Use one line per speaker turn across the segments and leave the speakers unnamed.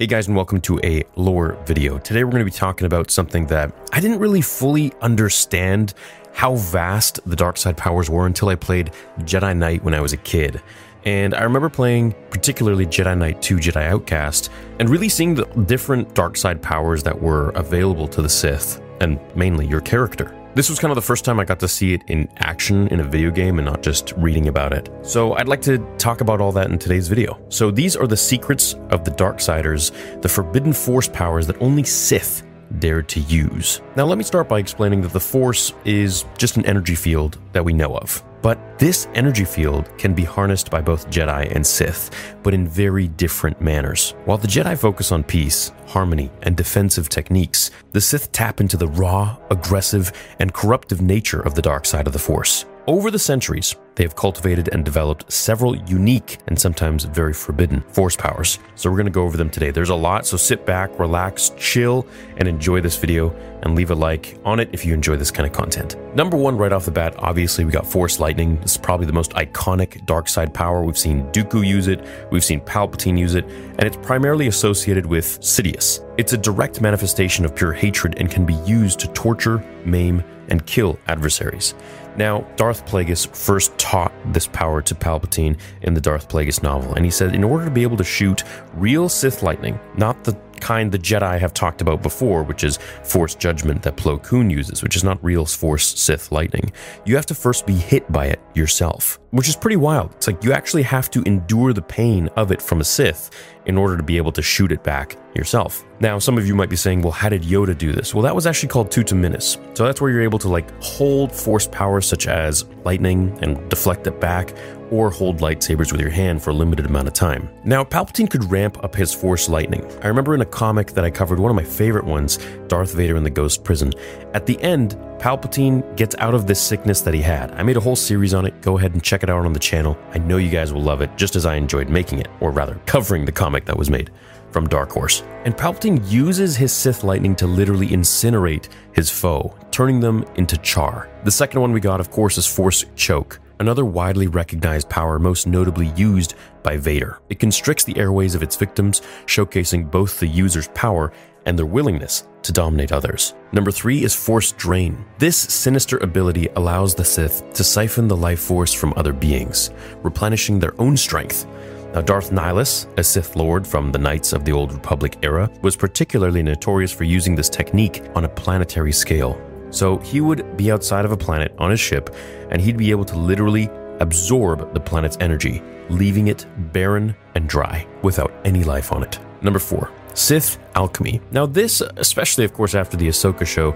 Hey guys, and welcome to a lore video. Today we're going to be talking about something that I didn't really fully understand how vast the dark side powers were until I played Jedi Knight when I was a kid. And I remember playing particularly Jedi Knight 2 Jedi Outcast and really seeing the different dark side powers that were available to the Sith, and mainly your character. This was kind of the first time I got to see it in action in a video game and not just reading about it. So I'd like to talk about all that in today's video. So these are the secrets of the Darksiders, the forbidden force powers that only Sith dare to use. Now let me start by explaining that the Force is just an energy field that we know of. But this energy field can be harnessed by both Jedi and Sith, but in very different manners. While the Jedi focus on peace, harmony, and defensive techniques, the Sith tap into the raw, aggressive, and corruptive nature of the dark side of the Force. Over the centuries, they have cultivated and developed several unique and sometimes very forbidden force powers. So we're going to go over them today. There's a lot, so sit back, relax, chill, and enjoy this video and leave a like on it if you enjoy this kind of content. Number one, right off the bat, obviously we got Force Lightning. This is probably the most iconic dark side power. We've seen Dooku use it, we've seen Palpatine use it, and it's primarily associated with Sidious. It's a direct manifestation of pure hatred and can be used to torture, maim, and kill adversaries. Now, Darth Plagueis first taught this power to Palpatine in the Darth Plagueis novel, and he said in order to be able to shoot real Sith lightning, not the kind the Jedi have talked about before, which is Force Judgment that Plo Koon uses, which is not real Force Sith lightning. You have to first be hit by it yourself, which is pretty wild. It's like you actually have to endure the pain of it from a Sith in order to be able to shoot it back yourself. Now, some of you might be saying, well, how did Yoda do this? Well, that was actually called Tutaminis. So that's where you're able to like hold force powers such as lightning and deflect it back, or hold lightsabers with your hand for a limited amount of time. Now, Palpatine could ramp up his Force lightning. I remember in a comic that I covered, one of my favorite ones, Darth Vader in the Ghost Prison. At the end, Palpatine gets out of this sickness that he had. I made a whole series on it. Go ahead and check it out on the channel. I know you guys will love it, just as I enjoyed making it, or rather, covering the comic that was made from Dark Horse. And Palpatine uses his Sith lightning to literally incinerate his foe, turning them into char. The second one we got, of course, is Force Choke another widely recognized power most notably used by Vader. It constricts the airways of its victims, showcasing both the user's power and their willingness to dominate others. Number three is Force Drain. This sinister ability allows the Sith to siphon the life force from other beings, replenishing their own strength. Now, Darth Nihilus, a Sith Lord from the Knights of the Old Republic era, was particularly notorious for using this technique on a planetary scale. So he would be outside of a planet on his ship, and he'd be able to literally absorb the planet's energy, leaving it barren and dry without any life on it. Number four, Sith alchemy. Now, this, especially of course after the Ahsoka show,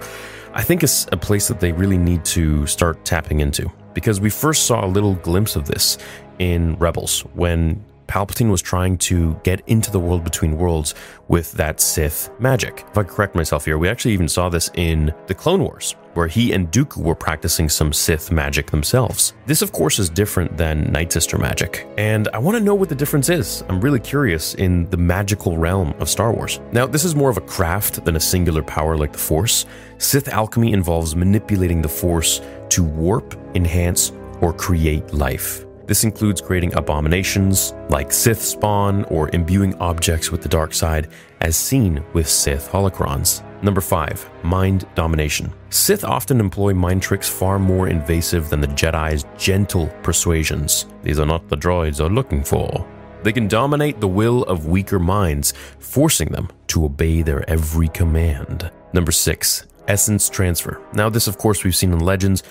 I think is a place that they really need to start tapping into because we first saw a little glimpse of this in Rebels when Palpatine was trying to get into the world between worlds with that Sith magic. If I correct myself here, we actually even saw this in the Clone Wars, where he and Dooku were practicing some Sith magic themselves. This, of course, is different than Night Sister magic, and I want to know what the difference is. I'm really curious in the magical realm of Star Wars. Now, this is more of a craft than a singular power like the Force. Sith alchemy involves manipulating the Force to warp, enhance, or create life. This includes creating abominations like Sith spawn or imbuing objects with the dark side, as seen with Sith holocrons. Number 5. Mind Domination. Sith often employ mind tricks far more invasive than the Jedi's gentle persuasions. These are not the droids are looking for. They can dominate the will of weaker minds, forcing them to obey their every command. Number 6. Essence Transfer. Now, this, of course, we've seen in Legends,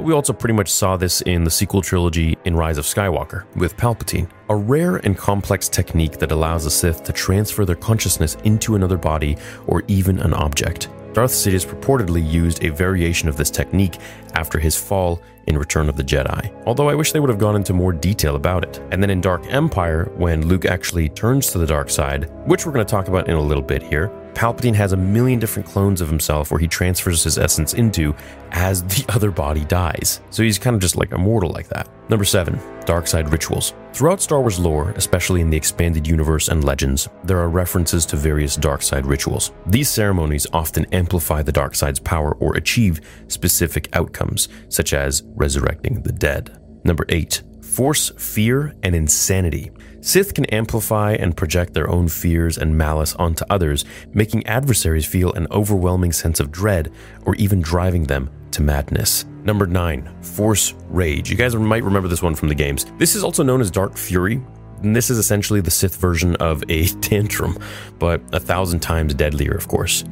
but we also pretty much saw this in the sequel trilogy in Rise of Skywalker with Palpatine, a rare and complex technique that allows the Sith to transfer their consciousness into another body or even an object. Darth Sidious purportedly used a variation of this technique after his fall in Return of the Jedi, although I wish they would have gone into more detail about it. And then in Dark Empire, when Luke actually turns to the dark side, which we're going to talk about in a little bit here, Palpatine has a million different clones of himself where he transfers his essence into as the other body dies. So he's kind of just like immortal like that. Number 7. Dark Side Rituals. Throughout Star Wars lore, especially in the expanded universe and legends, there are references to various dark side rituals. These ceremonies often amplify the dark side's power or achieve specific outcomes, such as resurrecting the dead. Number 8 Force, fear, and insanity. Sith can amplify and project their own fears and malice onto others, making adversaries feel an overwhelming sense of dread or even driving them to madness. Number 9, Force Rage. You guys might remember this one from the games. This is also known as Dark Fury, and this is essentially the Sith version of a tantrum, but a thousand times deadlier, of course.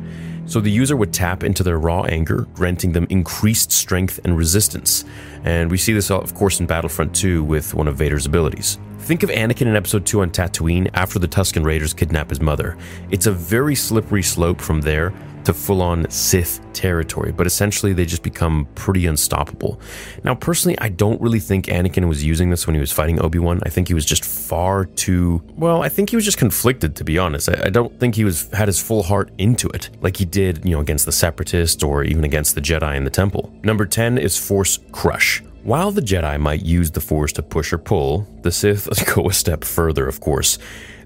So the user would tap into their raw anger, granting them increased strength and resistance. And we see this, of course, in Battlefront 2 with one of Vader's abilities. Think of Anakin in Episode 2 on Tatooine after the Tusken Raiders kidnap his mother. It's a very slippery slope from there to full on Sith territory, but essentially they just become pretty unstoppable. Now, personally, I don't really think Anakin was using this when he was fighting Obi Wan. I think he was just far too well. I think he was just conflicted, to be honest. I, I don't think he was had his full heart into it like he did, you know, against the Separatists or even against the Jedi in the Temple. Number ten is Force Crush. While the Jedi might use the Force to push or pull, the Sith go a step further, of course.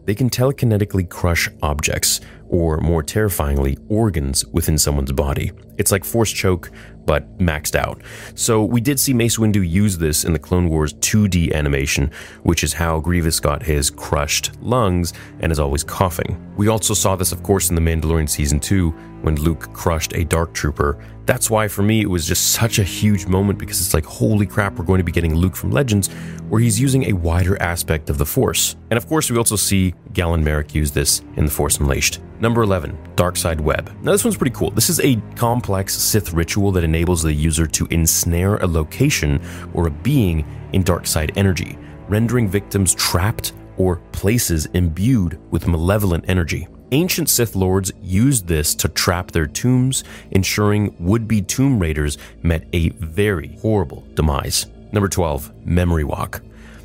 They can telekinetically crush objects, or more terrifyingly, organs within someone's body. It's like Force Choke, but maxed out. So we did see Mace Windu use this in the Clone Wars 2D animation, which is how Grievous got his crushed lungs and is always coughing. We also saw this, of course, in The Mandalorian Season 2 when Luke crushed a Dark Trooper. That's why, for me, it was just such a huge moment because it's like, holy crap, we're going to be getting Luke from Legends, where he's using a wider aspect of the Force. And of course, we also see Galen Marek use this in The Force Unleashed. Number 11, Dark Side Web. Now, this one's pretty cool. This is a complex Sith ritual that enables the user to ensnare a location or a being in dark side energy, rendering victims trapped or places imbued with malevolent energy. Ancient Sith lords used this to trap their tombs, ensuring would be tomb raiders met a very horrible demise. Number 12, Memory Walk.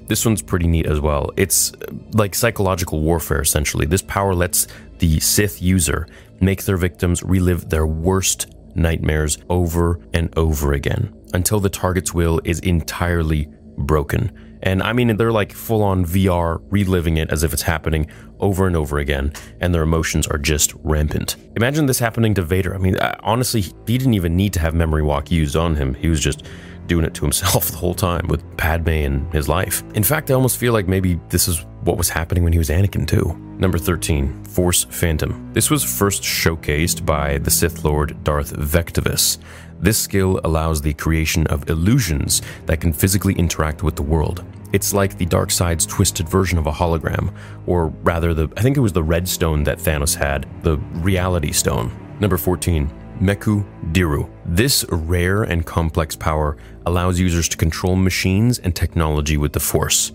This one's pretty neat as well. It's uh, like psychological warfare, essentially. This power lets the Sith user make their victims relive their worst nightmares over and over again until the target's will is entirely broken. And I mean, they're like full on VR, reliving it as if it's happening over and over again, and their emotions are just rampant. Imagine this happening to Vader. I mean, honestly, he didn't even need to have Memory Walk used on him. He was just doing it to himself the whole time with Padme and his life. In fact, I almost feel like maybe this is what was happening when he was Anakin too. Number 13, Force Phantom. This was first showcased by the Sith Lord Darth Vectivus. This skill allows the creation of illusions that can physically interact with the world. It's like the dark side's twisted version of a hologram, or rather, the I think it was the red stone that Thanos had, the reality stone. Number 14, Meku Diru. This rare and complex power allows users to control machines and technology with the Force.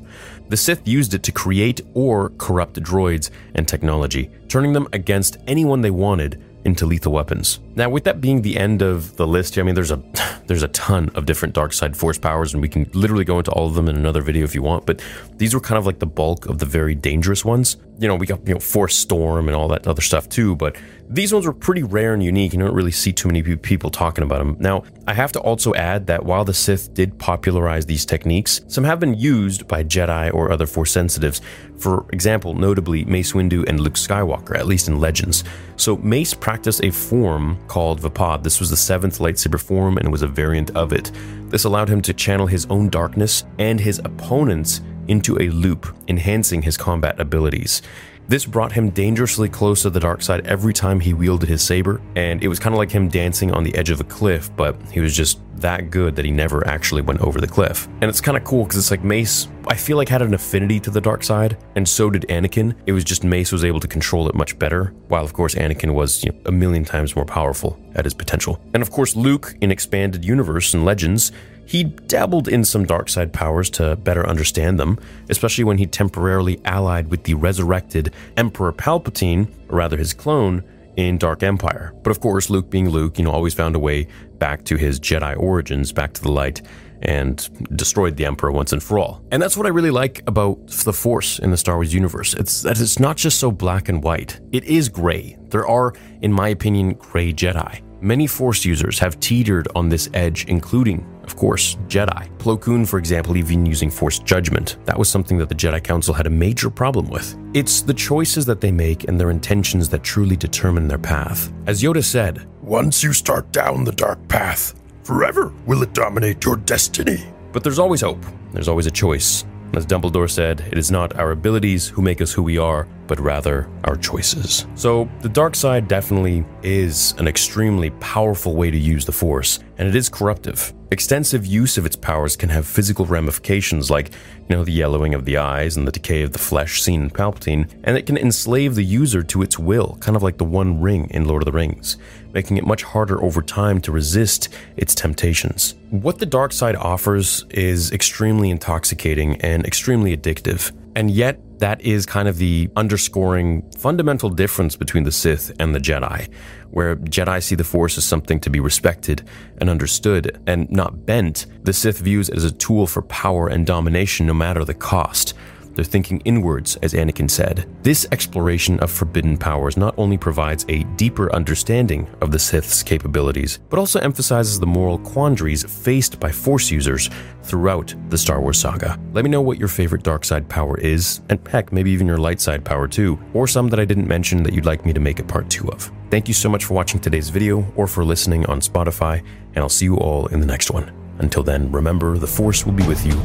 The Sith used it to create or corrupt droids and technology, turning them against anyone they wanted into lethal weapons. Now, with that being the end of the list, I mean, there's a there's a ton of different dark side force powers, and we can literally go into all of them in another video if you want. But these were kind of like the bulk of the very dangerous ones. You know, we got you know force storm and all that other stuff too, but these ones were pretty rare and unique. You don't really see too many people talking about them. Now, I have to also add that while the Sith did popularize these techniques, some have been used by Jedi or other Force sensitives. For example, notably Mace Windu and Luke Skywalker, at least in Legends. So Mace practiced a form called Vaapad. This was the seventh lightsaber form and was a variant of it. This allowed him to channel his own darkness and his opponents into a loop, enhancing his combat abilities. This brought him dangerously close to the dark side every time he wielded his saber, and it was kind of like him dancing on the edge of a cliff, but he was just that good that he never actually went over the cliff. And it's kind of cool because it's like Mace, I feel like had an affinity to the dark side, and so did Anakin. It was just Mace was able to control it much better, while of course Anakin was you know, a million times more powerful at his potential. And of course Luke in expanded universe and legends he dabbled in some dark side powers to better understand them, especially when he temporarily allied with the resurrected Emperor Palpatine, or rather his clone, in Dark Empire. But of course, Luke being Luke, you know, always found a way back to his Jedi origins, back to the light, and destroyed the Emperor once and for all. And that's what I really like about the Force in the Star Wars universe. It's that it's not just so black and white. It is gray. There are, in my opinion, gray Jedi. Many Force users have teetered on this edge, including, of course, Jedi. Plo Koon, for example, even using Force Judgment. That was something that the Jedi Council had a major problem with. It's the choices that they make and their intentions that truly determine their path. As Yoda said,
Once you start down the dark path, forever will it dominate your destiny.
But there's always hope. There's always a choice. As Dumbledore said, it is not our abilities who make us who we are, but rather our choices. So, the dark side definitely is an extremely powerful way to use the Force, and it is corruptive. Extensive use of its powers can have physical ramifications like, you know, the yellowing of the eyes and the decay of the flesh seen in Palpatine, and it can enslave the user to its will, kind of like the One Ring in Lord of the Rings, making it much harder over time to resist its temptations. What the dark side offers is extremely intoxicating and extremely addictive, and yet that is kind of the underscoring fundamental difference between the Sith and the Jedi, where Jedi see the Force as something to be respected and understood and not bent. The Sith views it as a tool for power and domination no matter the cost. They're thinking inwards, as Anakin said. This exploration of forbidden powers not only provides a deeper understanding of the Sith's capabilities, but also emphasizes the moral quandaries faced by Force users throughout the Star Wars saga. Let me know what your favorite dark side power is, and heck, maybe even your light side power too, or some that I didn't mention that you'd like me to make a part two of. Thank you so much for watching today's video or for listening on Spotify, and I'll see you all in the next one. Until then, remember the Force will be with you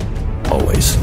always.